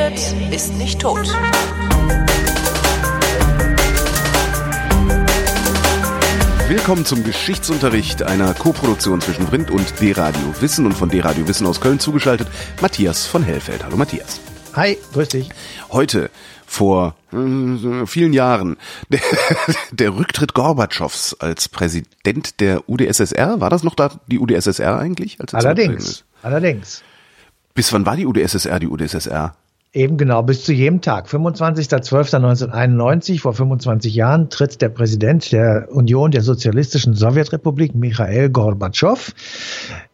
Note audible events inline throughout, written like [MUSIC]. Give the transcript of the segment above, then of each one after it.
redet, ist nicht tot. Willkommen zum Geschichtsunterricht einer Koproduktion zwischen Print und D-Radio Wissen und von D-Radio Wissen aus Köln zugeschaltet Matthias von Hellfeld. Hallo Matthias. Hi, grüß dich. Heute vor äh, vielen Jahren [LAUGHS] der, der Rücktritt Gorbatschows als Präsident der UdSSR. War das noch da die UdSSR eigentlich? Als allerdings, allerdings. Bis wann war die UdSSR die UdSSR? Eben genau, bis zu jedem Tag. 25.12.1991, vor 25 Jahren, tritt der Präsident der Union der Sozialistischen Sowjetrepublik, Michael Gorbatschow,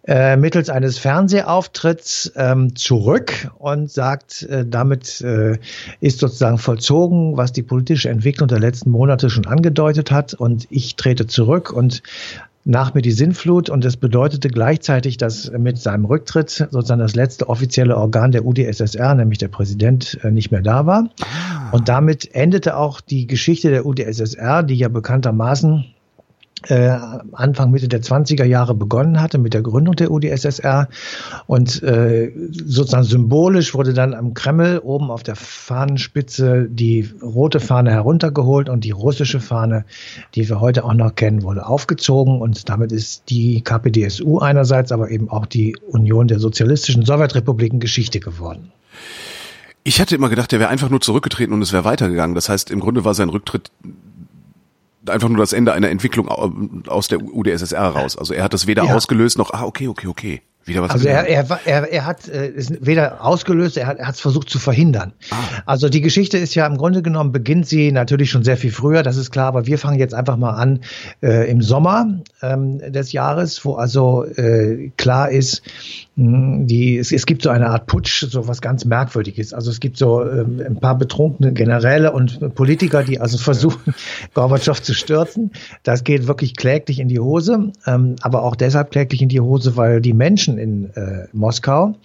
äh, mittels eines Fernsehauftritts ähm, zurück und sagt, äh, damit äh, ist sozusagen vollzogen, was die politische Entwicklung der letzten Monate schon angedeutet hat. Und ich trete zurück und nach mir die Sinnflut und das bedeutete gleichzeitig, dass mit seinem Rücktritt sozusagen das letzte offizielle Organ der UdSSR, nämlich der Präsident, äh, nicht mehr da war. Ah. Und damit endete auch die Geschichte der UdSSR, die ja bekanntermaßen äh, Anfang Mitte der 20er Jahre begonnen hatte mit der Gründung der UdSSR und äh, sozusagen symbolisch wurde dann am Kreml oben auf der Fahnenspitze die rote Fahne heruntergeholt und die russische Fahne, die wir heute auch noch kennen, wurde aufgezogen und damit ist die KPDSU einerseits, aber eben auch die Union der sozialistischen Sowjetrepubliken Geschichte geworden. Ich hatte immer gedacht, der wäre einfach nur zurückgetreten und es wäre weitergegangen. Das heißt, im Grunde war sein Rücktritt einfach nur das Ende einer Entwicklung aus der UdSSR raus. Also er hat das weder ja. ausgelöst noch, ah, okay, okay, okay. Wieder was also er, er, er, er hat äh, es weder ausgelöst, er hat es versucht zu verhindern. Ah. Also die Geschichte ist ja im Grunde genommen, beginnt sie natürlich schon sehr viel früher, das ist klar, aber wir fangen jetzt einfach mal an äh, im Sommer ähm, des Jahres, wo also äh, klar ist, die, es, es gibt so eine Art Putsch, so was ganz Merkwürdiges. Also es gibt so ähm, ein paar betrunkene Generäle und Politiker, die also versuchen, [LAUGHS] Gorbatschow zu stürzen. Das geht wirklich kläglich in die Hose, ähm, aber auch deshalb kläglich in die Hose, weil die Menschen in äh, Moskau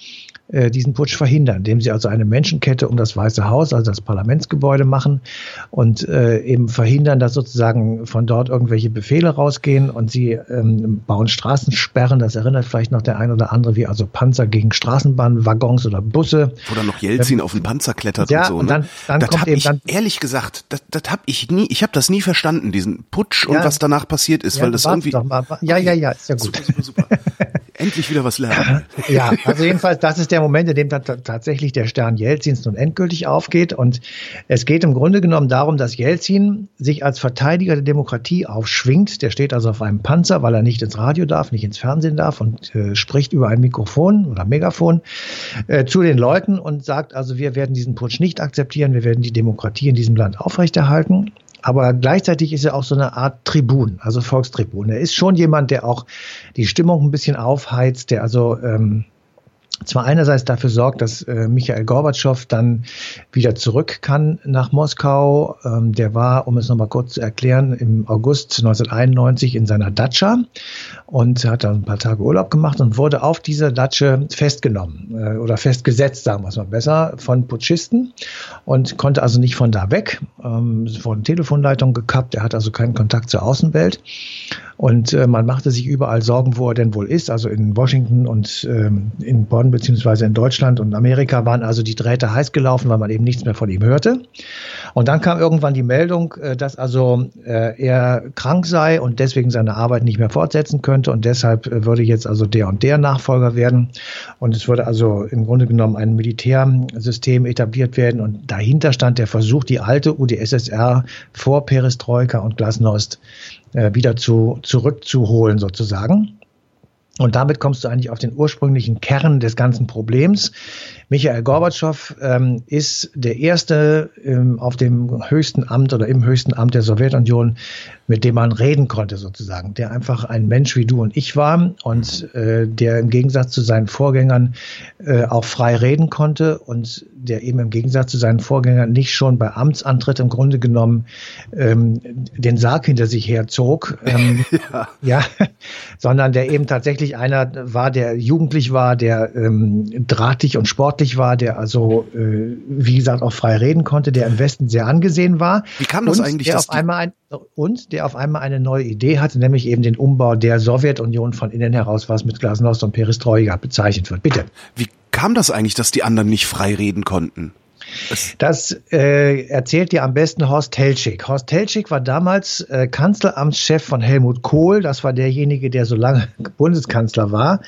diesen Putsch verhindern, indem sie also eine Menschenkette um das Weiße Haus, also das Parlamentsgebäude machen und äh, eben verhindern, dass sozusagen von dort irgendwelche Befehle rausgehen und sie ähm, bauen Straßensperren. Das erinnert vielleicht noch der ein oder andere, wie also Panzer gegen Straßenbahnwaggons oder Busse. Dann noch Jelzin ähm, auf den Panzer klettert ja, und so. Ne? Und dann, dann das kommt eben ich, dann, ehrlich gesagt, das, das habe ich nie, ich habe das nie verstanden, diesen Putsch ja, und was danach passiert ist, ja, weil das irgendwie. Doch mal. Ja, ja, ja, ist ja gut. Super, super. [LAUGHS] Endlich wieder was lernen. [LAUGHS] ja, also jedenfalls, das ist der Moment, in dem tatsächlich der Stern Jelzins nun endgültig aufgeht. Und es geht im Grunde genommen darum, dass Jelzin sich als Verteidiger der Demokratie aufschwingt. Der steht also auf einem Panzer, weil er nicht ins Radio darf, nicht ins Fernsehen darf und äh, spricht über ein Mikrofon oder Megafon äh, zu den Leuten und sagt also, wir werden diesen Putsch nicht akzeptieren, wir werden die Demokratie in diesem Land aufrechterhalten. Aber gleichzeitig ist er auch so eine Art Tribun, also Volkstribun. Er ist schon jemand, der auch die Stimmung ein bisschen aufheizt, der also ähm, zwar einerseits dafür sorgt, dass äh, Michael Gorbatschow dann wieder zurück kann nach Moskau. Ähm, der war, um es nochmal kurz zu erklären, im August 1991 in seiner Datscha und hat dann ein paar Tage Urlaub gemacht und wurde auf dieser Datsche festgenommen äh, oder festgesetzt, sagen wir es mal besser, von Putschisten und konnte also nicht von da weg. Ähm, es wurden gekappt, er hat also keinen Kontakt zur Außenwelt. Und äh, man machte sich überall Sorgen, wo er denn wohl ist. Also in Washington und ähm, in Bonn beziehungsweise in Deutschland und Amerika waren also die Drähte heiß gelaufen, weil man eben nichts mehr von ihm hörte. Und dann kam irgendwann die Meldung, äh, dass also äh, er krank sei und deswegen seine Arbeit nicht mehr fortsetzen könnte. Und deshalb äh, würde jetzt also der und der Nachfolger werden. Und es würde also im Grunde genommen ein Militärsystem etabliert werden. Und dahinter stand der Versuch, die alte UdSSR vor Perestroika und Glasnost wieder zu, zurückzuholen sozusagen. Und damit kommst du eigentlich auf den ursprünglichen Kern des ganzen Problems. Michael Gorbatschow ähm, ist der erste ähm, auf dem höchsten Amt oder im höchsten Amt der Sowjetunion, mit dem man reden konnte sozusagen, der einfach ein Mensch wie du und ich war und äh, der im Gegensatz zu seinen Vorgängern äh, auch frei reden konnte und der eben im Gegensatz zu seinen Vorgängern nicht schon bei Amtsantritt im Grunde genommen ähm, den Sarg hinter sich herzog, ähm, [LAUGHS] ja. ja, [LAUGHS] sondern der eben tatsächlich einer war, der jugendlich war, der ähm, drahtig und sportlich war, der also, äh, wie gesagt, auch frei reden konnte, der im Westen sehr angesehen war. Wie kam das eigentlich? Der auf einmal ein, und der auf einmal eine neue Idee hatte, nämlich eben den Umbau der Sowjetunion von innen heraus, was mit Glasnost und Perestroika bezeichnet wird. Bitte. Wie kam das eigentlich, dass die anderen nicht frei reden konnten? Das äh, erzählt dir am besten Horst Telschik. Horst Telschik war damals äh, Kanzleramtschef von Helmut Kohl. Das war derjenige, der so lange [LAUGHS] Bundeskanzler war.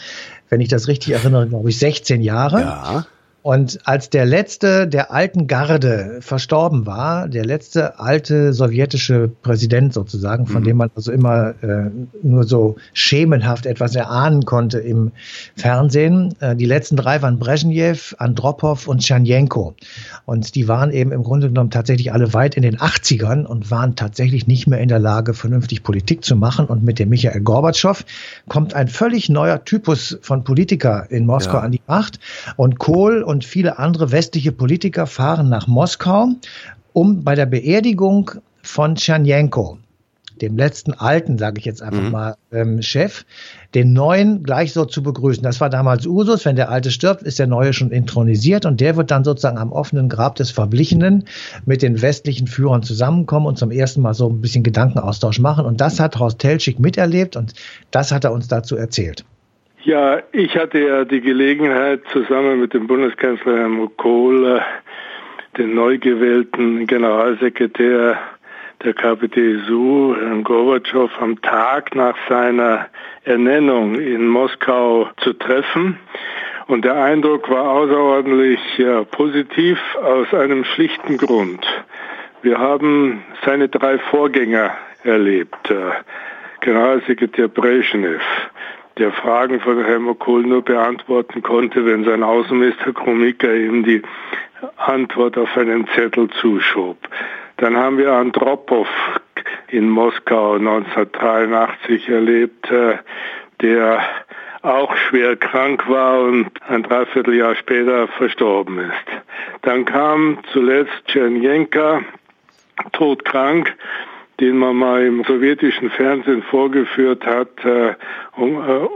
Wenn ich das richtig erinnere, glaube ich, 16 Jahre. Ja. Und als der letzte der alten Garde verstorben war, der letzte alte sowjetische Präsident sozusagen, von mhm. dem man also immer äh, nur so schemenhaft etwas erahnen konnte im Fernsehen, äh, die letzten drei waren Brezhnev, Andropov und Tschernjenko. Und die waren eben im Grunde genommen tatsächlich alle weit in den 80ern und waren tatsächlich nicht mehr in der Lage, vernünftig Politik zu machen. Und mit dem Michael Gorbatschow kommt ein völlig neuer Typus von Politiker in Moskau ja. an die Macht. Und Kohl und viele andere westliche Politiker fahren nach Moskau, um bei der Beerdigung von Tschernjenko, dem letzten alten, sage ich jetzt einfach mhm. mal, ähm, Chef, den neuen gleich so zu begrüßen. Das war damals Usus, wenn der alte stirbt, ist der neue schon intronisiert und der wird dann sozusagen am offenen Grab des Verblichenen mit den westlichen Führern zusammenkommen und zum ersten Mal so ein bisschen Gedankenaustausch machen. Und das hat Horst Telschik miterlebt und das hat er uns dazu erzählt. Ja, ich hatte ja die Gelegenheit, zusammen mit dem Bundeskanzler Herrn Kohl, den neu gewählten Generalsekretär der KPDSU, Herrn Gorbatschow, am Tag nach seiner Ernennung in Moskau zu treffen. Und der Eindruck war außerordentlich ja, positiv aus einem schlichten Grund. Wir haben seine drei Vorgänger erlebt. Generalsekretär Brezhnev, der Fragen von Helmut Kohl nur beantworten konnte, wenn sein Außenminister Krumika ihm die Antwort auf einen Zettel zuschob. Dann haben wir Andropov in Moskau 1983 erlebt, äh, der auch schwer krank war und ein Dreivierteljahr später verstorben ist. Dann kam zuletzt Tschernjenka, todkrank, den man mal im sowjetischen Fernsehen vorgeführt hat, äh, äh,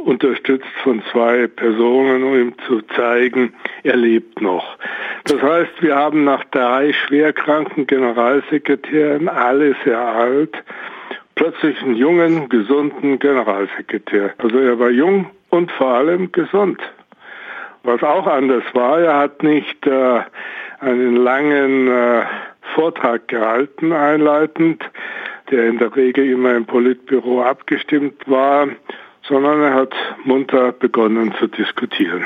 unterstützt von zwei Personen, um ihm zu zeigen, er lebt noch. Das heißt, wir haben nach drei schwerkranken Generalsekretären, alle sehr alt, plötzlich einen jungen, gesunden Generalsekretär. Also er war jung und vor allem gesund. Was auch anders war, er hat nicht äh, einen langen äh, Vortrag gehalten, einleitend, der in der Regel immer im Politbüro abgestimmt war, sondern er hat munter begonnen zu diskutieren.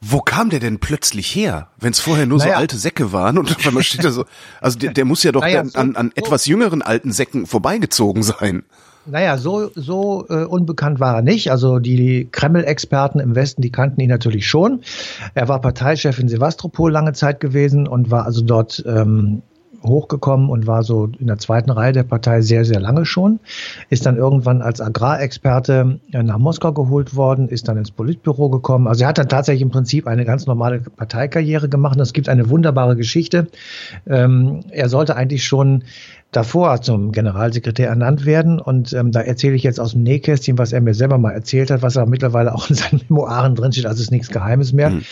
Wo kam der denn plötzlich her, wenn es vorher nur naja. so alte Säcke waren und auf einmal steht er so, also der, der muss ja doch naja, so, an, an etwas jüngeren alten Säcken vorbeigezogen sein. Naja, so, so äh, unbekannt war er nicht. Also die Kreml-Experten im Westen, die kannten ihn natürlich schon. Er war Parteichef in Sevastopol lange Zeit gewesen und war also dort ähm, hochgekommen und war so in der zweiten Reihe der Partei sehr, sehr lange schon. Ist dann irgendwann als Agrarexperte äh, nach Moskau geholt worden, ist dann ins Politbüro gekommen. Also er hat dann tatsächlich im Prinzip eine ganz normale Parteikarriere gemacht. es gibt eine wunderbare Geschichte. Ähm, er sollte eigentlich schon davor zum Generalsekretär ernannt werden. Und ähm, da erzähle ich jetzt aus dem Nähkästchen, was er mir selber mal erzählt hat, was er mittlerweile auch in seinen [LAUGHS] Memoiren drinsteht. Also ist nichts Geheimes mehr. Mhm.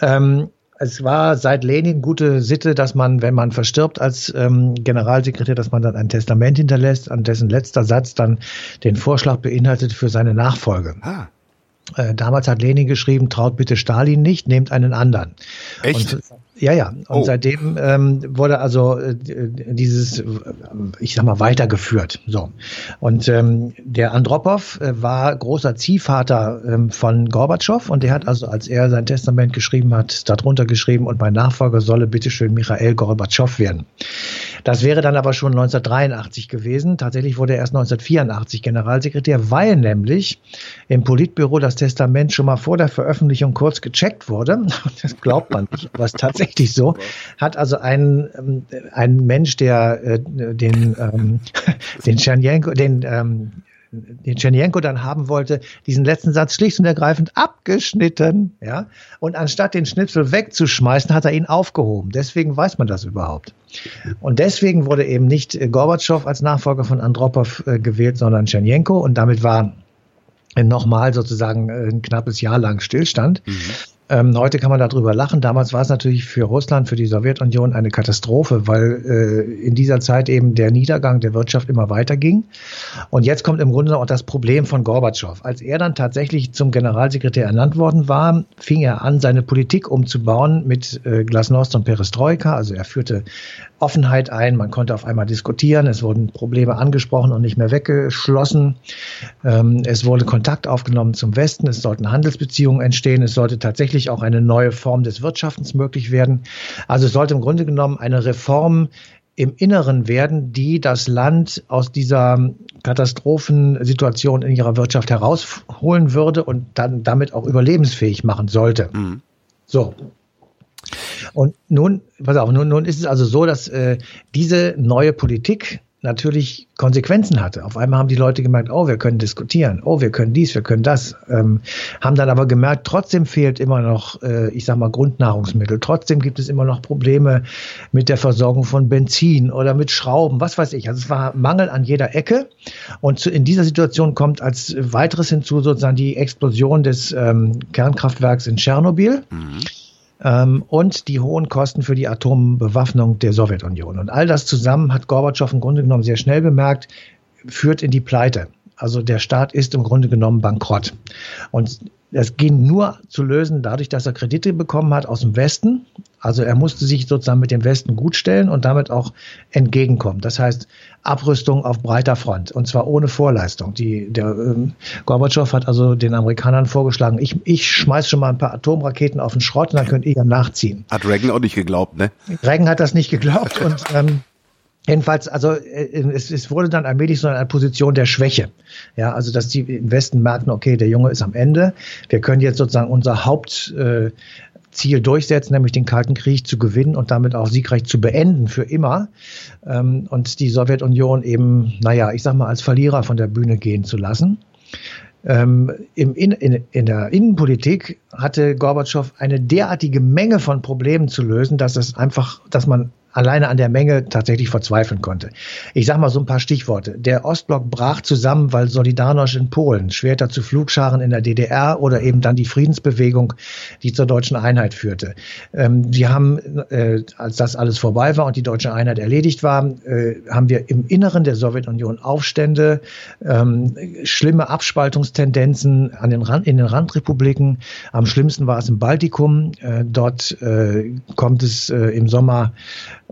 Ähm, es war seit Lenin gute Sitte, dass man, wenn man verstirbt als ähm, Generalsekretär, dass man dann ein Testament hinterlässt, an dessen letzter Satz dann den Vorschlag beinhaltet für seine Nachfolge. Ah. Äh, damals hat Lenin geschrieben, traut bitte Stalin nicht, nehmt einen anderen. Echt? Und ja, ja. Und oh. seitdem ähm, wurde also äh, dieses, äh, ich sag mal, weitergeführt. So. Und ähm, der Andropov äh, war großer Ziehvater ähm, von Gorbatschow und der hat also, als er sein Testament geschrieben hat, darunter geschrieben, und mein Nachfolger solle bitteschön Michael Gorbatschow werden. Das wäre dann aber schon 1983 gewesen. Tatsächlich wurde er erst 1984 Generalsekretär, weil nämlich im Politbüro das Testament schon mal vor der Veröffentlichung kurz gecheckt wurde. [LAUGHS] Das glaubt man nicht, aber es tatsächlich richtig so. Hat also ein, ähm, ein Mensch, der äh, den, ähm, [LAUGHS] den Tschernjenko, den ähm, den Tschernjenko dann haben wollte, diesen letzten Satz schlicht und ergreifend abgeschnitten, ja. Und anstatt den Schnitzel wegzuschmeißen, hat er ihn aufgehoben. Deswegen weiß man das überhaupt. Und deswegen wurde eben nicht Gorbatschow als Nachfolger von Andropov äh, gewählt, sondern Tschernjenko. Und damit war nochmal sozusagen ein knappes Jahr lang Stillstand. Mhm. Ähm, heute kann man darüber lachen. Damals war es natürlich für Russland, für die Sowjetunion eine Katastrophe, weil äh, in dieser Zeit eben der Niedergang der Wirtschaft immer weiter ging. Und jetzt kommt im Grunde auch das Problem von Gorbatschow. Als er dann tatsächlich zum Generalsekretär ernannt worden war, fing er an, seine Politik umzubauen mit äh, Glasnost und Perestroika. Also er führte Offenheit ein, man konnte auf einmal diskutieren, es wurden Probleme angesprochen und nicht mehr weggeschlossen. Ähm, es wurde Kontakt aufgenommen zum Westen, es sollten Handelsbeziehungen entstehen, es sollte tatsächlich auch eine neue Form des Wirtschaftens möglich werden. Also es sollte im Grunde genommen eine Reform im Inneren werden, die das Land aus dieser Katastrophensituation in ihrer Wirtschaft herausholen würde und dann damit auch überlebensfähig machen sollte. Mhm. So, und nun, pass auf, nun, nun ist es also so, dass äh, diese neue Politik natürlich Konsequenzen hatte. Auf einmal haben die Leute gemerkt, oh, wir können diskutieren, oh, wir können dies, wir können das, ähm, haben dann aber gemerkt, trotzdem fehlt immer noch, äh, ich sag mal, Grundnahrungsmittel. Trotzdem gibt es immer noch Probleme mit der Versorgung von Benzin oder mit Schrauben, was weiß ich. Also es war Mangel an jeder Ecke. Und zu, in dieser Situation kommt als weiteres hinzu sozusagen die Explosion des ähm, Kernkraftwerks in Tschernobyl. Mhm ähm, und die hohen Kosten für die Atombewaffnung der Sowjetunion. Und all das zusammen hat Gorbatschow im Grunde genommen sehr schnell bemerkt, führt in die Pleite. Also der Staat ist im Grunde genommen bankrott. Und das ging nur zu lösen dadurch, dass er Kredite bekommen hat aus dem Westen. Also er musste sich sozusagen mit dem Westen gutstellen und damit auch entgegenkommen. Das heißt Abrüstung auf breiter Front und zwar ohne Vorleistung. Die, der ähm, Gorbatschow hat also den Amerikanern vorgeschlagen, ich, ich schmeiß schon mal ein paar Atomraketen auf den Schrott und dann könnt ihr nachziehen. Hat Reagan auch nicht geglaubt, ne? Reagan hat das nicht geglaubt und ähm, Jedenfalls, also äh, es, es wurde dann allmählich so eine Position der Schwäche. Ja, also dass die im Westen merken, okay, der Junge ist am Ende. Wir können jetzt sozusagen unser Hauptziel äh, durchsetzen, nämlich den Kalten Krieg zu gewinnen und damit auch siegreich zu beenden für immer. Ähm, und die Sowjetunion eben, naja, ich sag mal, als Verlierer von der Bühne gehen zu lassen. Ähm, in, in, in der Innenpolitik hatte Gorbatschow eine derartige Menge von Problemen zu lösen, dass es einfach, dass man alleine an der Menge tatsächlich verzweifeln konnte. Ich sage mal so ein paar Stichworte. Der Ostblock brach zusammen, weil Solidarność in Polen, Schwerter zu Flugscharen in der DDR oder eben dann die Friedensbewegung, die zur deutschen Einheit führte. Ähm, wir haben, äh, als das alles vorbei war und die deutsche Einheit erledigt war, äh, haben wir im Inneren der Sowjetunion Aufstände, ähm, schlimme Abspaltungstendenzen an den Rand, in den Randrepubliken. Am schlimmsten war es im Baltikum. Äh, dort äh, kommt es äh, im Sommer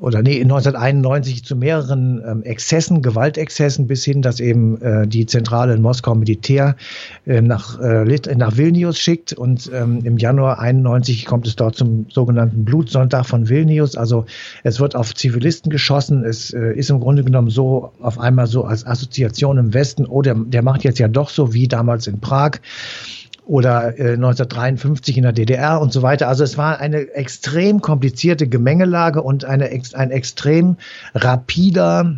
oder nee, 1991 zu mehreren ähm, Exzessen, Gewaltexzessen bis hin, dass eben äh, die Zentrale in Moskau Militär äh, nach, äh, nach Vilnius schickt und ähm, im Januar 91 kommt es dort zum sogenannten Blutsonntag von Vilnius. Also es wird auf Zivilisten geschossen. Es äh, ist im Grunde genommen so auf einmal so als Assoziation im Westen, oh, der, der macht jetzt ja doch so wie damals in Prag oder äh, 1953 in der DDR und so weiter. Also es war eine extrem komplizierte Gemengelage und eine, ein extrem rapider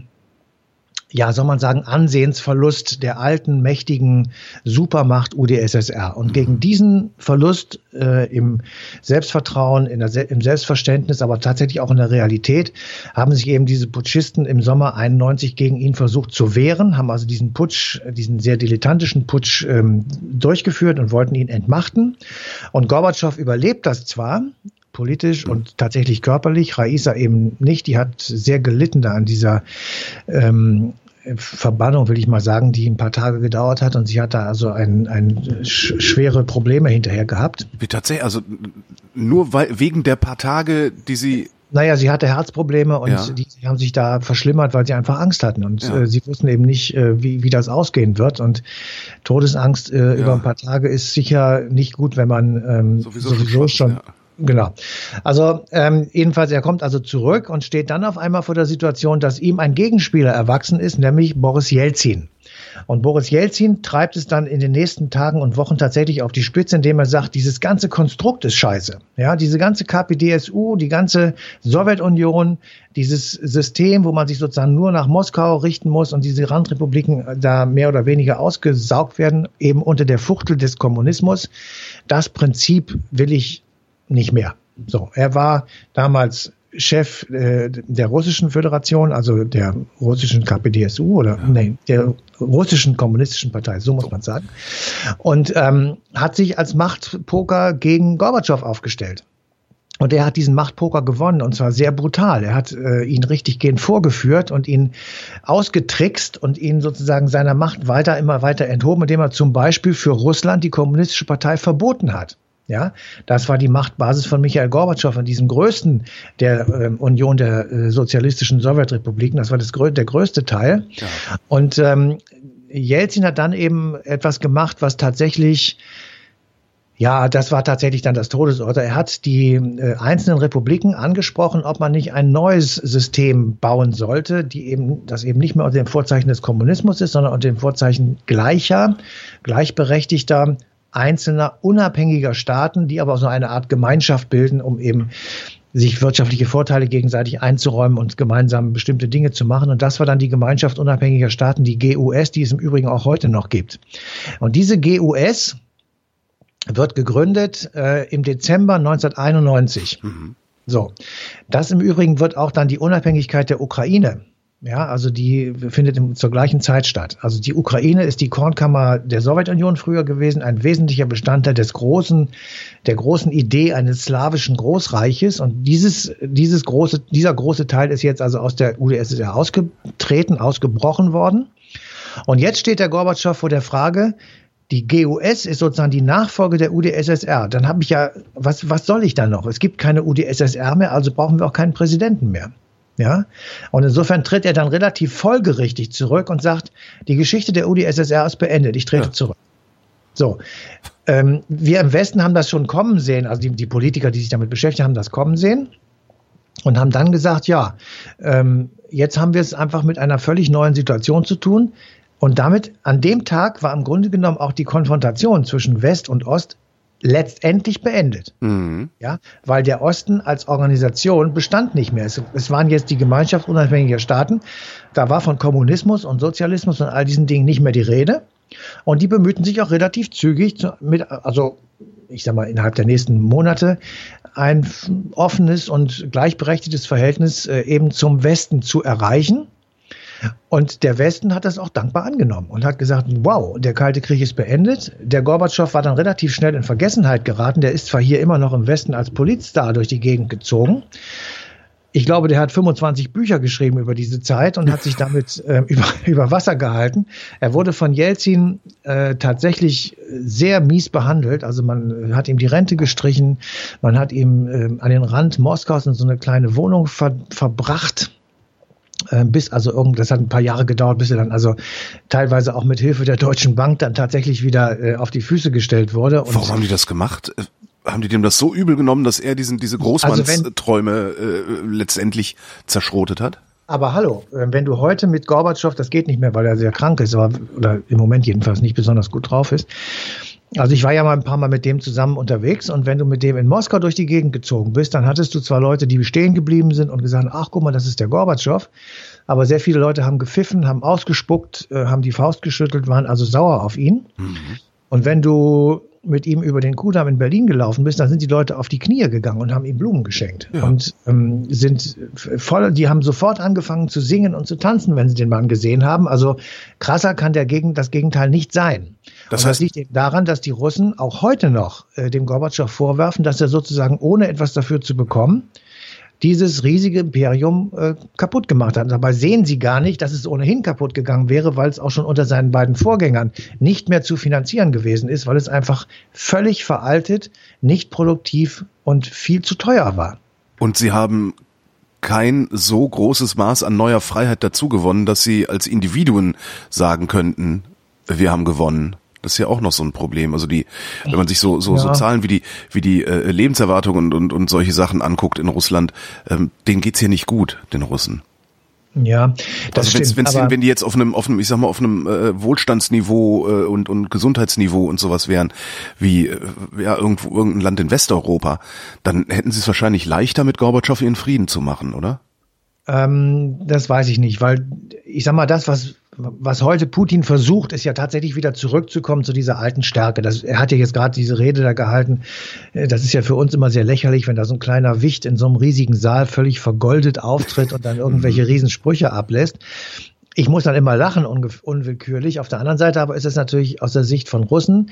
ja, soll man sagen, Ansehensverlust der alten, mächtigen Supermacht UdSSR. Und mhm. gegen diesen Verlust äh, im Selbstvertrauen, der, im Selbstverständnis, aber tatsächlich auch in der Realität, haben sich eben diese Putschisten im Sommer 91 gegen ihn versucht zu wehren, haben also diesen Putsch, diesen sehr dilettantischen Putsch ähm, durchgeführt und wollten ihn entmachten. Und Gorbatschow überlebt das zwar, politisch und tatsächlich körperlich. Raisa eben nicht. Die hat sehr gelitten da an dieser ähm, Verbannung, will ich mal sagen, die ein paar Tage gedauert hat und sie hat da also ein, ein schwere Probleme hinterher gehabt. Wie tatsächlich, also nur weil, wegen der paar Tage, die sie naja, sie hatte Herzprobleme und ja. die, haben sich da verschlimmert, weil sie einfach Angst hatten und ja. äh, sie wussten eben nicht, äh, wie, wie das ausgehen wird. Und Todesangst äh, ja. über ein paar Tage ist sicher nicht gut, wenn man ähm, sowieso, sowieso schon Genau. Also ähm, jedenfalls, er kommt also zurück und steht dann auf einmal vor der Situation, dass ihm ein Gegenspieler erwachsen ist, nämlich Boris Jelzin. Und Boris Jelzin treibt es dann in den nächsten Tagen und Wochen tatsächlich auf die Spitze, indem er sagt, dieses ganze Konstrukt ist scheiße. Ja, diese ganze KPDSU, die ganze Sowjetunion, dieses System, wo man sich sozusagen nur nach Moskau richten muss und diese Randrepubliken da mehr oder weniger ausgesaugt werden, eben unter der Fuchtel des Kommunismus. Das Prinzip will ich nicht mehr. So, er war damals Chef äh, der russischen Föderation, also der russischen KPDSU oder ja. nee, der russischen kommunistischen Partei, so muss man sagen, und ähm, hat sich als Machtpoker gegen Gorbatschow aufgestellt. Und er hat diesen Machtpoker gewonnen und zwar sehr brutal. Er hat äh, ihn richtig gehend vorgeführt und ihn ausgetrickst und ihn sozusagen seiner Macht weiter, immer weiter enthoben, indem er zum Beispiel für Russland die kommunistische Partei verboten hat. Ja, das war die Machtbasis von Michael Gorbatschow in diesem größten der äh, Union der äh, sozialistischen Sowjetrepubliken. Das war das, der größte Teil. Ja. Und ähm, Jelzin hat dann eben etwas gemacht, was tatsächlich ja, das war tatsächlich dann das Todesurteil. Er hat die äh, einzelnen Republiken angesprochen, ob man nicht ein neues System bauen sollte, die eben, das eben nicht mehr unter dem Vorzeichen des Kommunismus ist, sondern unter dem Vorzeichen gleicher, gleichberechtigter, einzelner, unabhängiger Staaten, die aber so eine Art Gemeinschaft bilden, um eben sich wirtschaftliche Vorteile gegenseitig einzuräumen und gemeinsam bestimmte Dinge zu machen. Und das war dann die Gemeinschaft unabhängiger Staaten, die GUS, die es im Übrigen auch heute noch gibt. Und diese GUS, wird gegründet äh, im Dezember 1991. Mhm. So, das im Übrigen wird auch dann die Unabhängigkeit der Ukraine. Ja, also die findet zur gleichen Zeit statt. Also die Ukraine ist die Kornkammer der Sowjetunion früher gewesen, ein wesentlicher Bestandteil des großen, der großen Idee eines slawischen Großreiches. Und dieses, dieses große, dieser große Teil ist jetzt also aus der UdSSR ausgetreten, ausgebrochen worden. Und jetzt steht der Gorbatschow vor der Frage, die GUS ist sozusagen die Nachfolge der UdSSR. Dann habe ich ja, was, was soll ich da noch? Es gibt keine UdSSR mehr, also brauchen wir auch keinen Präsidenten mehr. Ja, und insofern tritt er dann relativ folgerichtig zurück und sagt, die Geschichte der UdSSR ist beendet, ich trete ja. zurück. So, ähm, wir im Westen haben das schon kommen sehen, also die, die, Politiker, die sich damit beschäftigen, haben das kommen sehen und haben dann gesagt, ja, ähm, jetzt haben wir es einfach mit einer völlig neuen Situation zu tun. Und damit, an dem Tag war im Grunde genommen auch die Konfrontation zwischen West und Ost letztendlich beendet. Mhm. Ja, weil der Osten als Organisation bestand nicht mehr. Es, es, waren jetzt die Gemeinschaft unabhängiger Staaten. Da war von Kommunismus und Sozialismus und all diesen Dingen nicht mehr die Rede. Und die bemühten sich auch relativ zügig zu, mit, also ich sag mal, innerhalb der nächsten Monate ein offenes und gleichberechtigtes Verhältnis äh, eben zum Westen zu erreichen. Und der Westen hat das auch dankbar angenommen und hat gesagt, wow, der Kalte Krieg ist beendet. Der Gorbatschow war dann relativ schnell in Vergessenheit geraten. Der ist zwar hier immer noch im Westen als Politstar durch die Gegend gezogen. Ich glaube, der hat 25 Bücher geschrieben über diese Zeit und hat sich damit [LAUGHS] äh, über, über Wasser gehalten. Er wurde von Jelzin äh, tatsächlich sehr mies behandelt. Also man hat ihm die Rente gestrichen, man hat ihm äh, an den Rand Moskaus in so eine kleine Wohnung ver verbracht bis also irgend, das hat ein paar Jahre gedauert, bis er dann also teilweise auch mit Hilfe der Deutschen Bank dann tatsächlich wieder äh, auf die Füße gestellt wurde. Und Warum haben die das gemacht? Äh, haben die dem das so übel genommen, dass er diesen diese Großmannsträume also äh, letztendlich zerschrotet hat? Aber hallo, äh, wenn du heute mit Gorbatschow, das geht nicht mehr, weil er sehr krank ist, aber, oder im Moment jedenfalls nicht besonders gut drauf ist, also ich war ja mal ein paar Mal mit dem zusammen unterwegs und wenn du mit dem in Moskau durch die Gegend gezogen bist, dann hattest du zwar Leute, die stehen geblieben sind und gesagt, ach guck mal, das ist der Gorbatschow, aber sehr viele Leute haben gepfiffen, haben ausgespuckt, äh, haben die Faust geschüttelt, waren also sauer auf ihn. Mhm. Und wenn du mit ihm über den Kudamm in Berlin gelaufen bist, dann sind die Leute auf die Knie gegangen und haben ihm Blumen geschenkt. Ja. Und ähm, sind voll, die haben sofort angefangen zu singen und zu tanzen, wenn sie den Mann gesehen haben. Also krasser kann der Gegen, das Gegenteil nicht sein. Das, heißt, das liegt eben daran, dass die Russen auch heute noch äh, dem Gorbatschow vorwerfen, dass er sozusagen ohne etwas dafür zu bekommen, dieses riesige Imperium äh, kaputt gemacht hat. Dabei sehen sie gar nicht, dass es ohnehin kaputt gegangen wäre, weil es auch schon unter seinen beiden Vorgängern nicht mehr zu finanzieren gewesen ist, weil es einfach völlig veraltet, nicht produktiv und viel zu teuer war. Und sie haben kein so großes Maß an neuer Freiheit dazu gewonnen, dass sie als Individuen sagen könnten, wir haben gewonnen. Das ist ja auch noch so ein Problem. Also die, wenn man sich so so, ja. so Zahlen wie die wie die äh, Lebenserwartung und, und und solche Sachen anguckt in Russland, ähm, denen geht's hier nicht gut, den Russen. Ja, das also wenn's, wenn's, wenn die jetzt auf einem, auf einem, ich sag mal, auf einem äh, Wohlstandsniveau äh, und, und Gesundheitsniveau und sowas wären, wie äh, ja irgendwo irgendein Land in Westeuropa, dann hätten sie es wahrscheinlich leichter mit Gorbatschow ihren Frieden zu machen, oder? Ähm, das weiß ich nicht, weil ich sag mal, das, was, was heute Putin versucht, ist ja tatsächlich wieder zurückzukommen zu dieser alten Stärke. Das, er hat ja jetzt gerade diese Rede da gehalten. Äh, das ist ja für uns immer sehr lächerlich, wenn da so ein kleiner Wicht in so einem riesigen Saal völlig vergoldet auftritt und dann [LAUGHS] irgendwelche Riesensprüche ablässt ich muss dann immer lachen, unwillkürlich. Auf der anderen Seite aber ist es natürlich aus der Sicht von Russen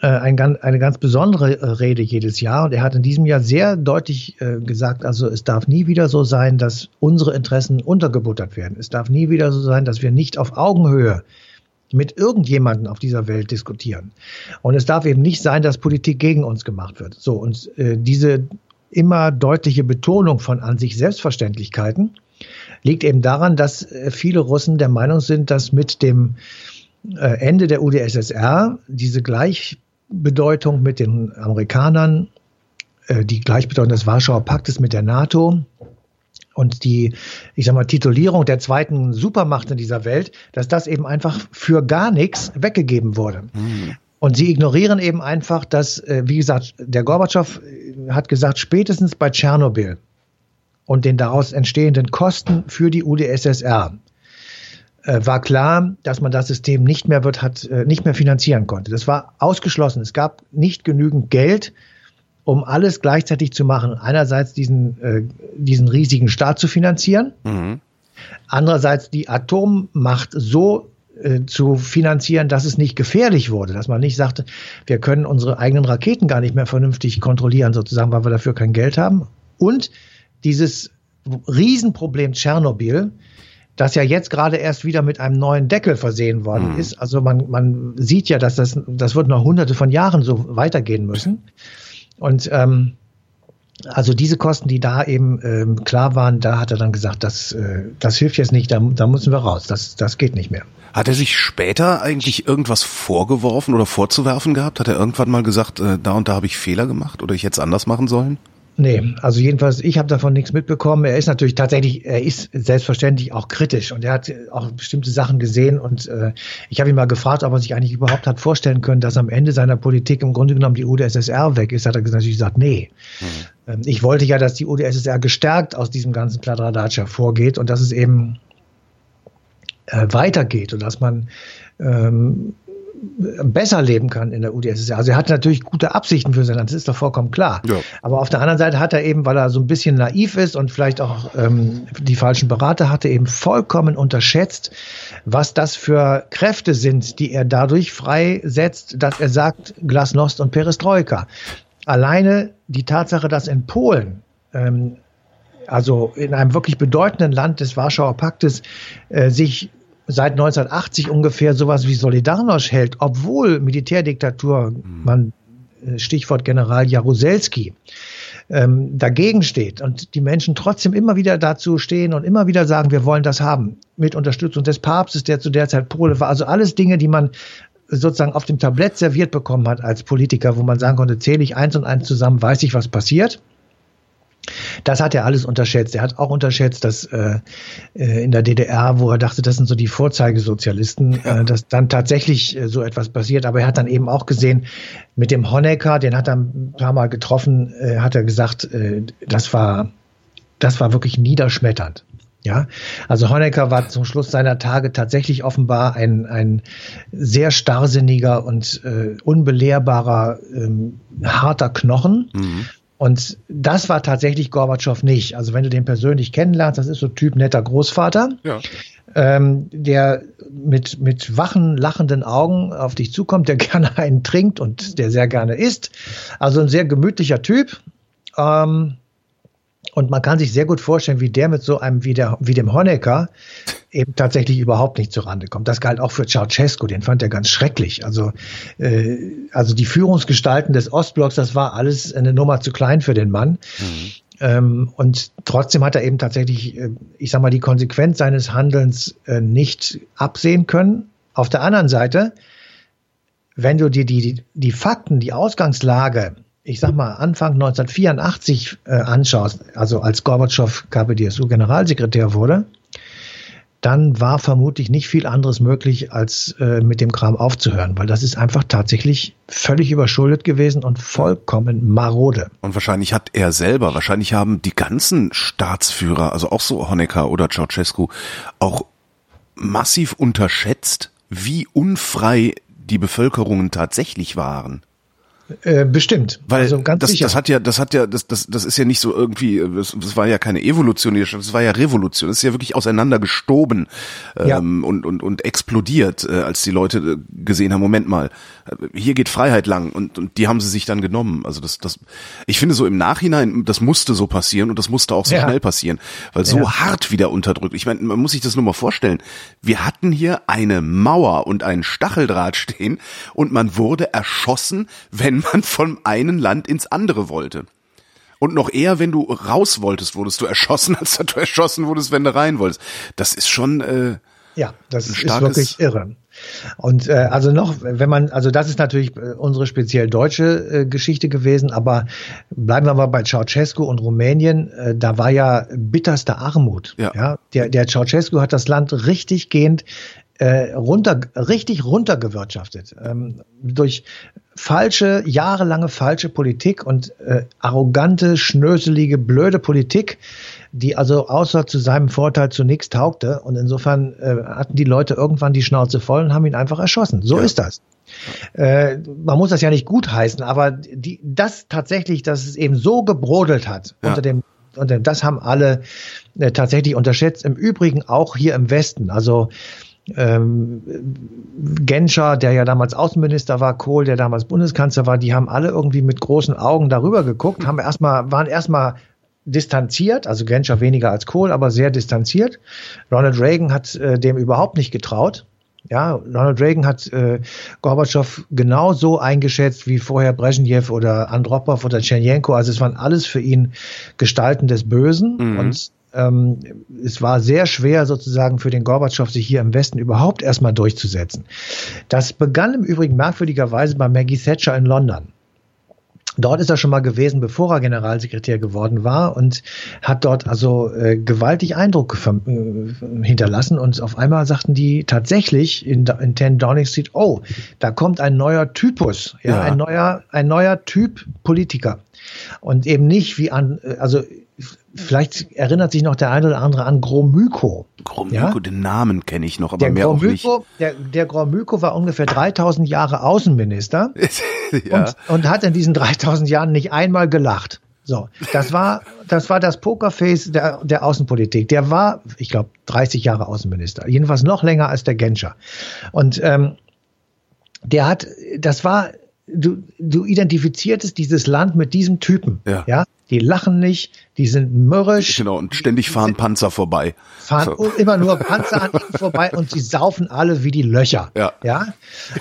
ein, eine ganz besondere äh, Rede jedes Jahr. Und er hat in diesem Jahr sehr deutlich äh, gesagt, also es darf nie wieder so sein, dass unsere Interessen untergebuttert werden. Es darf nie wieder so sein, dass wir nicht auf Augenhöhe mit irgendjemanden auf dieser Welt diskutieren. Und es darf eben nicht sein, dass Politik gegen uns gemacht wird. So, und äh, diese immer deutliche Betonung von an sich Selbstverständlichkeiten, liegt eben daran, dass äh, viele Russen der Meinung sind, dass mit dem äh, Ende der UdSSR diese Gleichbedeutung mit den Amerikanern, äh, die Gleichbedeutung des Warschauer Paktes mit der NATO und die, ich sag mal, Titulierung der zweiten Supermacht in dieser Welt, dass das eben einfach für gar nichts weggegeben wurde. Mhm. Und sie ignorieren eben einfach, dass, wie gesagt, der Gorbatschow hat gesagt, spätestens bei Tschernobyl und den daraus entstehenden Kosten für die UdSSR äh, war klar, dass man das System nicht mehr wird, hat, äh, nicht mehr finanzieren konnte. Das war ausgeschlossen. Es gab nicht genügend Geld, um alles gleichzeitig zu machen. Einerseits diesen, äh, diesen riesigen Staat zu finanzieren, mhm. andererseits die Atommacht so äh, zu finanzieren, dass es nicht gefährlich wurde, dass man nicht sagte, wir können unsere eigenen Raketen gar nicht mehr vernünftig kontrollieren, sozusagen, weil wir dafür kein Geld haben. Und dieses Riesenproblem Tschernobyl, das ja jetzt gerade erst wieder mit einem neuen Deckel versehen worden mhm. ist. Also man, man sieht ja, dass das, das wird noch hunderte von Jahren so weitergehen müssen. Und ähm, also diese Kosten, die da eben ähm, klar waren, da hat er dann gesagt, das, äh, das hilft jetzt nicht, da, da müssen wir raus, das, das geht nicht mehr. Hat er sich später eigentlich irgendwas vorgeworfen oder vorzuwerfen gehabt? Hat er irgendwann mal gesagt, äh, da und da habe ich Fehler gemacht oder ich hätte es anders machen sollen? Nee, also jedenfalls, ich habe davon nichts mitbekommen. Er ist natürlich tatsächlich, er ist selbstverständlich auch kritisch und er hat auch bestimmte Sachen gesehen und äh, ich habe ihn mal gefragt, ob er sich eigentlich überhaupt hat vorstellen können, dass am Ende seiner Politik im Grunde genommen die UdSSR weg ist. Hat er natürlich gesagt, nee. Mhm. ich wollte ja, dass die UdSSR gestärkt aus diesem ganzen Kladradatsch hervorgeht und dass es eben äh, weitergeht und dass man ähm, besser leben kann in der UdSSR. Also er hat natürlich gute Absichten für sein Land, das ist doch vollkommen klar. Ja. Aber auf der anderen Seite hat er eben, weil er so ein bisschen naiv ist und vielleicht auch ähm, die falschen Berater hatte, eben vollkommen unterschätzt, was das für Kräfte sind, die er dadurch freisetzt, dass er sagt, Glasnost und Perestroika. Alleine die Tatsache, dass in Polen ähm, also in einem wirklich bedeutenden Land des Warschauer Paktes äh, sich seit 1980 ungefähr sowas wie Solidarność hält, obwohl Militärdiktatur, mhm. man äh, Stichwort General Jaruzelski, ähm, dagegen steht und die Menschen trotzdem immer wieder dazu stehen und immer wieder sagen, wir wollen das haben, mit Unterstützung des Papstes, der zu der Zeit Pole war. Also alles Dinge, die man sozusagen auf dem Tablett serviert bekommen hat als Politiker, wo man sagen konnte, zähle ich eins und eins zusammen, weiß ich, was passiert. Das hat er alles unterschätzt. Er hat auch unterschätzt, dass äh, äh in der DDR, wo er dachte, das sind so die Vorzeigesozialisten, ja. äh, dass dann tatsächlich äh, so etwas passiert. Aber er hat dann eben auch gesehen, mit dem Honecker, den hat er ein paar Mal getroffen, äh, hat er gesagt, äh, das war, das war wirklich niederschmetternd. Ja, also Honecker war zum Schluss seiner Tage tatsächlich offenbar ein, ein sehr starrsinniger und äh, unbelehrbarer, ähm, harter Knochen. Mhm. Und das war tatsächlich Gorbatschow nicht. Also wenn du den persönlich kennenlernst, das ist so Typ netter Großvater, ja. ähm, der mit, mit wachen, lachenden Augen auf dich zukommt, der [LAUGHS] gerne einen trinkt und der sehr gerne isst. Also ein sehr gemütlicher Typ. Ähm, und man kann sich sehr gut vorstellen, wie der mit so einem wie, der, wie dem Honecker eben tatsächlich überhaupt nicht zurande kommt. Das galt auch für Ceausescu, den fand er ganz schrecklich. Also, äh, also die Führungsgestalten des Ostblocks, das war alles eine Nummer zu klein für den Mann. Mhm. Ähm, und trotzdem hat er eben tatsächlich, äh, ich sag mal, die Konsequenz seines Handelns äh, nicht absehen können. Auf der anderen Seite, wenn du dir die, die, die Fakten, die Ausgangslage ich sag mal, Anfang 1984 äh, anschaust, also als Gorbatschow KPDSU-Generalsekretär wurde, dann war vermutlich nicht viel anderes möglich, als äh, mit dem Kram aufzuhören, weil das ist einfach tatsächlich völlig überschuldet gewesen und vollkommen marode. Und wahrscheinlich hat er selber, wahrscheinlich haben die ganzen Staatsführer, also auch so Honecker oder Ceausescu, auch massiv unterschätzt, wie unfrei die Bevölkerungen tatsächlich waren. Äh, bestimmt. Weil also ganz das, sicher. das hat ja, das hat ja, das, das, das ist ja nicht so irgendwie, das, das war ja keine Evolution, das war ja Revolution, das ist ja wirklich auseinandergestoben ja. ähm, und, und, und explodiert, äh, als die Leute äh, gesehen haben, Moment mal, äh, hier geht Freiheit lang und, und die haben sie sich dann genommen. Also das, das, ich finde so im Nachhinein, das musste so passieren und das musste auch so ja. schnell passieren, weil so ja. hart wieder unterdrückt. Ich meine, man muss sich das nur mal vorstellen. Wir hatten hier eine Mauer und einen Stacheldraht stehen und man wurde erschossen, wenn wenn man von einem Land ins andere wollte. Und noch eher, wenn du raus wolltest, wurdest du erschossen, [LAUGHS] als dass du erschossen wurdest, wenn du rein wolltest. Das ist schon äh, ja, das ist wirklich irre. Und äh, also noch, wenn man, also das ist natürlich äh, unsere speziell deutsche äh, Geschichte gewesen, aber bleiben wir mal bei Ceausescu und Rumänien, äh, da war ja bitterste Armut. Ja. ja. Der, der Ceausescu hat das Land richtig gehend äh, runter, richtig runtergewirtschaftet. Ähm, durch falsche, jahrelange falsche Politik und äh, arrogante, schnöselige, blöde Politik, die also außer zu seinem Vorteil zu nichts taugte. Und insofern äh, hatten die Leute irgendwann die Schnauze voll und haben ihn einfach erschossen. So ja. ist das. Äh, man muss das ja nicht gut heißen, aber die, das tatsächlich, dass es eben so gebrodelt hat ja. unter dem und das haben alle äh, tatsächlich unterschätzt. Im Übrigen auch hier im Westen. Also ähm, Genscher, der ja damals Außenminister war, Kohl, der damals Bundeskanzler war, die haben alle irgendwie mit großen Augen darüber geguckt, haben erstmal, waren erstmal distanziert, also Genscher weniger als Kohl, aber sehr distanziert. Ronald Reagan hat äh, dem überhaupt nicht getraut. Ja, Ronald Reagan hat äh, Gorbatschow genauso eingeschätzt wie vorher Brezhnev oder Andropov oder Tschernjenko. Also es waren alles für ihn Gestalten des Bösen. Mhm. Und ähm, es war sehr schwer sozusagen für den Gorbatschow, sich hier im Westen überhaupt erstmal durchzusetzen. Das begann im Übrigen merkwürdigerweise bei Maggie Thatcher in London. Dort ist er schon mal gewesen, bevor er Generalsekretär geworden war und hat dort also äh, gewaltig Eindruck äh, hinterlassen. Und auf einmal sagten die tatsächlich in, in 10 Downing Street, oh, da kommt ein neuer Typus, ja, ja. ein neuer, ein neuer Typ Politiker. Und eben nicht wie an, äh, also vielleicht erinnert sich noch der eine oder andere an Gromyko. Gromyko, ja? den Namen kenne ich noch, aber der mehr Gromyko, auch nicht. Der, der Gromyko war ungefähr 3000 Jahre Außenminister [LAUGHS] ja. und, und hat in diesen 3000 Jahren nicht einmal gelacht. So, das war das war das Pokerface der, der Außenpolitik. Der war, ich glaube, 30 Jahre Außenminister, jedenfalls noch länger als der Genscher. Und ähm, der hat, das war du, du identifiziertest dieses Land mit diesem Typen. Ja. ja? Die lachen nicht, die sind mürrisch. Genau, und ständig fahren Panzer vorbei. Fahren so. immer nur [LAUGHS] Panzer an ihnen vorbei und sie saufen alle wie die Löcher. Ja. ja.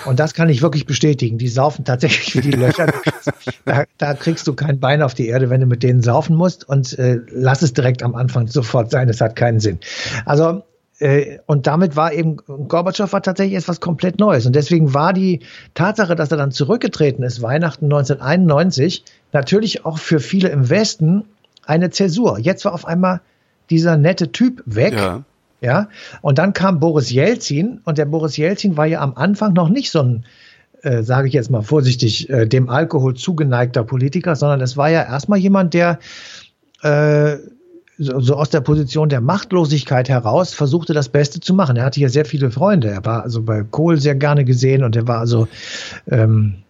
Und das kann ich wirklich bestätigen. Die saufen tatsächlich wie die Löcher. [LAUGHS] da, da kriegst du kein Bein auf die Erde, wenn du mit denen saufen musst. Und äh, lass es direkt am Anfang sofort sein. Es hat keinen Sinn. Also und damit war eben, Gorbatschow war tatsächlich etwas komplett Neues. Und deswegen war die Tatsache, dass er dann zurückgetreten ist, Weihnachten 1991, natürlich auch für viele im Westen eine Zäsur. Jetzt war auf einmal dieser nette Typ weg. Ja. Ja, und dann kam Boris Jelzin und der Boris Jelzin war ja am Anfang noch nicht so ein, äh, sage ich jetzt mal vorsichtig, äh, dem Alkohol zugeneigter Politiker, sondern es war ja erstmal jemand, der äh, so, so aus der Position der Machtlosigkeit heraus versuchte das Beste zu machen. Er hatte ja sehr viele Freunde. Er war also bei Kohl sehr gerne gesehen und er war also ähm,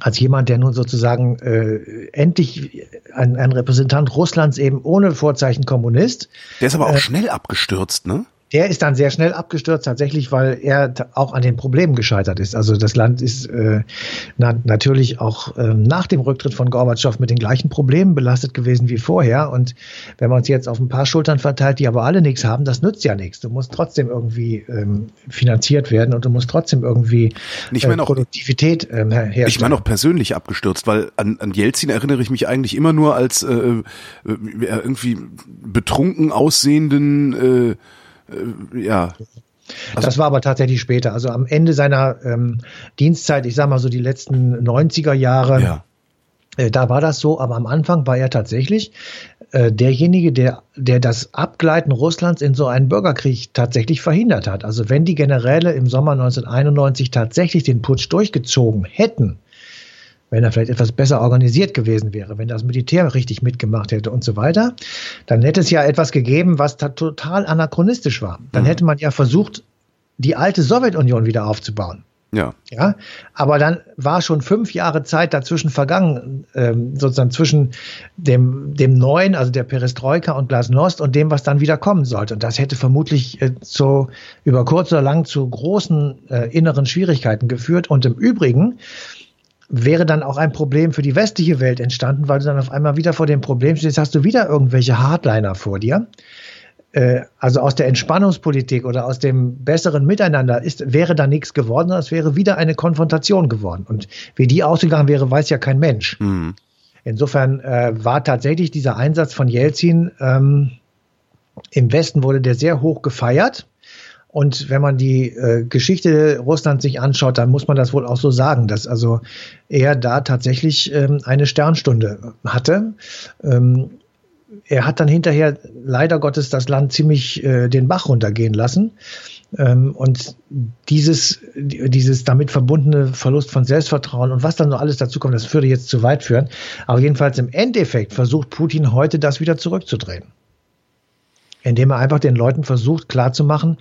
als jemand, der nun sozusagen äh, endlich ein, ein Repräsentant Russlands eben ohne Vorzeichen Kommunist. Der ist aber auch äh, schnell abgestürzt, ne? Der ist dann sehr schnell abgestürzt, tatsächlich, weil er auch an den Problemen gescheitert ist. Also das Land ist äh, na, natürlich auch äh, nach dem Rücktritt von Gorbatschow mit den gleichen Problemen belastet gewesen wie vorher. Und wenn man es jetzt auf ein paar Schultern verteilt, die aber alle nichts haben, das nützt ja nichts. Du musst trotzdem irgendwie ähm, finanziert werden und du musst trotzdem irgendwie ich mein äh, Produktivität ähm, herstellen. Ich meine auch persönlich abgestürzt, weil an, an Jelzin erinnere ich mich eigentlich immer nur als äh, äh irgendwie betrunken aussehenden äh, ja. Also, das war aber tatsächlich später. Also am Ende seiner ähm, Dienstzeit, ich sag mal so die letzten 90er Jahre, ja. Äh, da war das so, aber am Anfang war er tatsächlich äh, derjenige, der, der das Abgleiten Russlands in so einen Bürgerkrieg tatsächlich verhindert hat. Also wenn die Generäle im Sommer 1991 tatsächlich den Putsch durchgezogen hätten, wenn er vielleicht etwas besser organisiert gewesen wäre, wenn das Militär richtig mitgemacht hätte und so weiter, dann hätte es ja etwas gegeben, was total anachronistisch war. Dann mhm. hätte man ja versucht, die alte Sowjetunion wieder aufzubauen. Ja. Ja. Aber dann war schon fünf Jahre Zeit dazwischen vergangen, ähm, sozusagen zwischen dem, dem neuen, also der Perestroika und Glasnost und dem, was dann wieder kommen sollte. Und das hätte vermutlich äh, zu, über kurz oder lang zu großen äh, inneren Schwierigkeiten geführt. Und im Übrigen, wäre dann auch ein Problem für die westliche Welt entstanden, weil du dann auf einmal wieder vor dem Problem stehst, hast du wieder irgendwelche Hardliner vor dir. Äh, also aus der Entspannungspolitik oder aus dem besseren Miteinander ist, wäre da nichts geworden, sondern es wäre wieder eine Konfrontation geworden. Und wie die ausgegangen wäre, weiß ja kein Mensch. Mhm. Insofern äh, war tatsächlich dieser Einsatz von Jelzin ähm, im Westen wurde der sehr hoch gefeiert. Und wenn man die äh, Geschichte Russlands sich anschaut, dann muss man das wohl auch so sagen, dass also er da tatsächlich ähm, eine Sternstunde hatte. Ähm, er hat dann hinterher leider Gottes das Land ziemlich äh, den Bach runtergehen lassen. Ähm, und dieses, dieses damit verbundene Verlust von Selbstvertrauen und was dann noch alles dazu kommt, das würde jetzt zu weit führen. Aber jedenfalls im Endeffekt versucht Putin heute das wieder zurückzudrehen indem er einfach den Leuten versucht klarzumachen,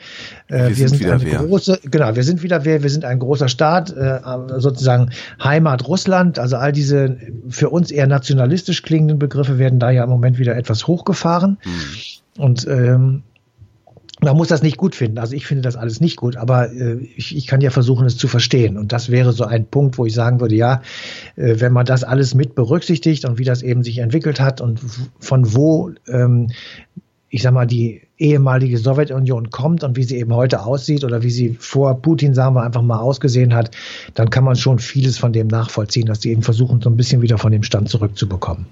äh, wir, wir, sind, sind eine wer. große, genau, wir sind wieder wer, wir sind ein großer Staat, äh, sozusagen Heimat Russland, also all diese für uns eher nationalistisch klingenden Begriffe werden da ja im Moment wieder etwas hochgefahren. Hm. Und ähm, man muss das nicht gut finden. Also ich finde das alles nicht gut, aber äh, ich, ich kann ja versuchen, es zu verstehen. Und das wäre so ein Punkt, wo ich sagen würde, ja, äh, wenn man das alles mit berücksichtigt und wie das eben sich entwickelt hat und von wo ähm, ich sag mal, die ehemalige Sowjetunion kommt und wie sie eben heute aussieht oder wie sie vor Putin, sagen wir einfach mal, ausgesehen hat, dann kann man schon vieles von dem nachvollziehen, dass die eben versuchen, so ein bisschen wieder von dem Stand zurückzubekommen.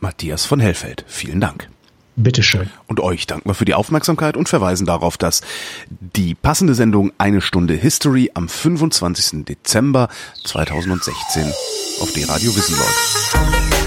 Matthias von Hellfeld, vielen Dank. Bitteschön. Und euch danken wir für die Aufmerksamkeit und verweisen darauf, dass die passende Sendung Eine Stunde History am 25. Dezember 2016 auf D-Radio Wissen läuft.